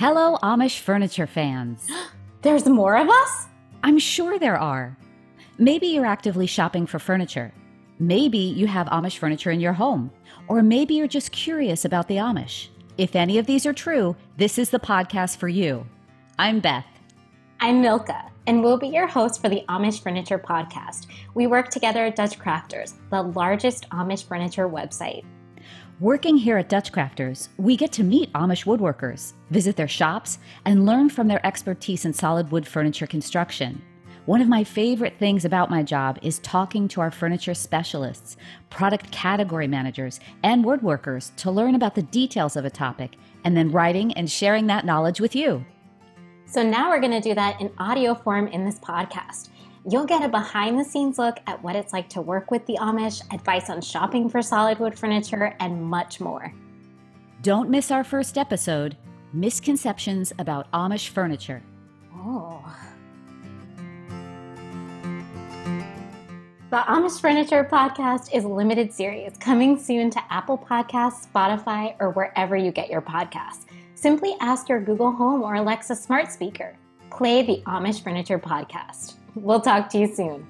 Hello, Amish furniture fans. There's more of us? I'm sure there are. Maybe you're actively shopping for furniture. Maybe you have Amish furniture in your home. Or maybe you're just curious about the Amish. If any of these are true, this is the podcast for you. I'm Beth. I'm Milca, and we'll be your hosts for the Amish Furniture Podcast. We work together at Dutch Crafters, the largest Amish furniture website. Working here at Dutch Crafters, we get to meet Amish woodworkers, visit their shops, and learn from their expertise in solid wood furniture construction. One of my favorite things about my job is talking to our furniture specialists, product category managers, and woodworkers to learn about the details of a topic, and then writing and sharing that knowledge with you. So now we're going to do that in audio form in this podcast. You'll get a behind the scenes look at what it's like to work with the Amish, advice on shopping for solid wood furniture, and much more. Don't miss our first episode Misconceptions about Amish Furniture. Oh. The Amish Furniture Podcast is a limited series coming soon to Apple Podcasts, Spotify, or wherever you get your podcasts. Simply ask your Google Home or Alexa smart speaker. Play the Amish Furniture Podcast. We'll talk to you soon.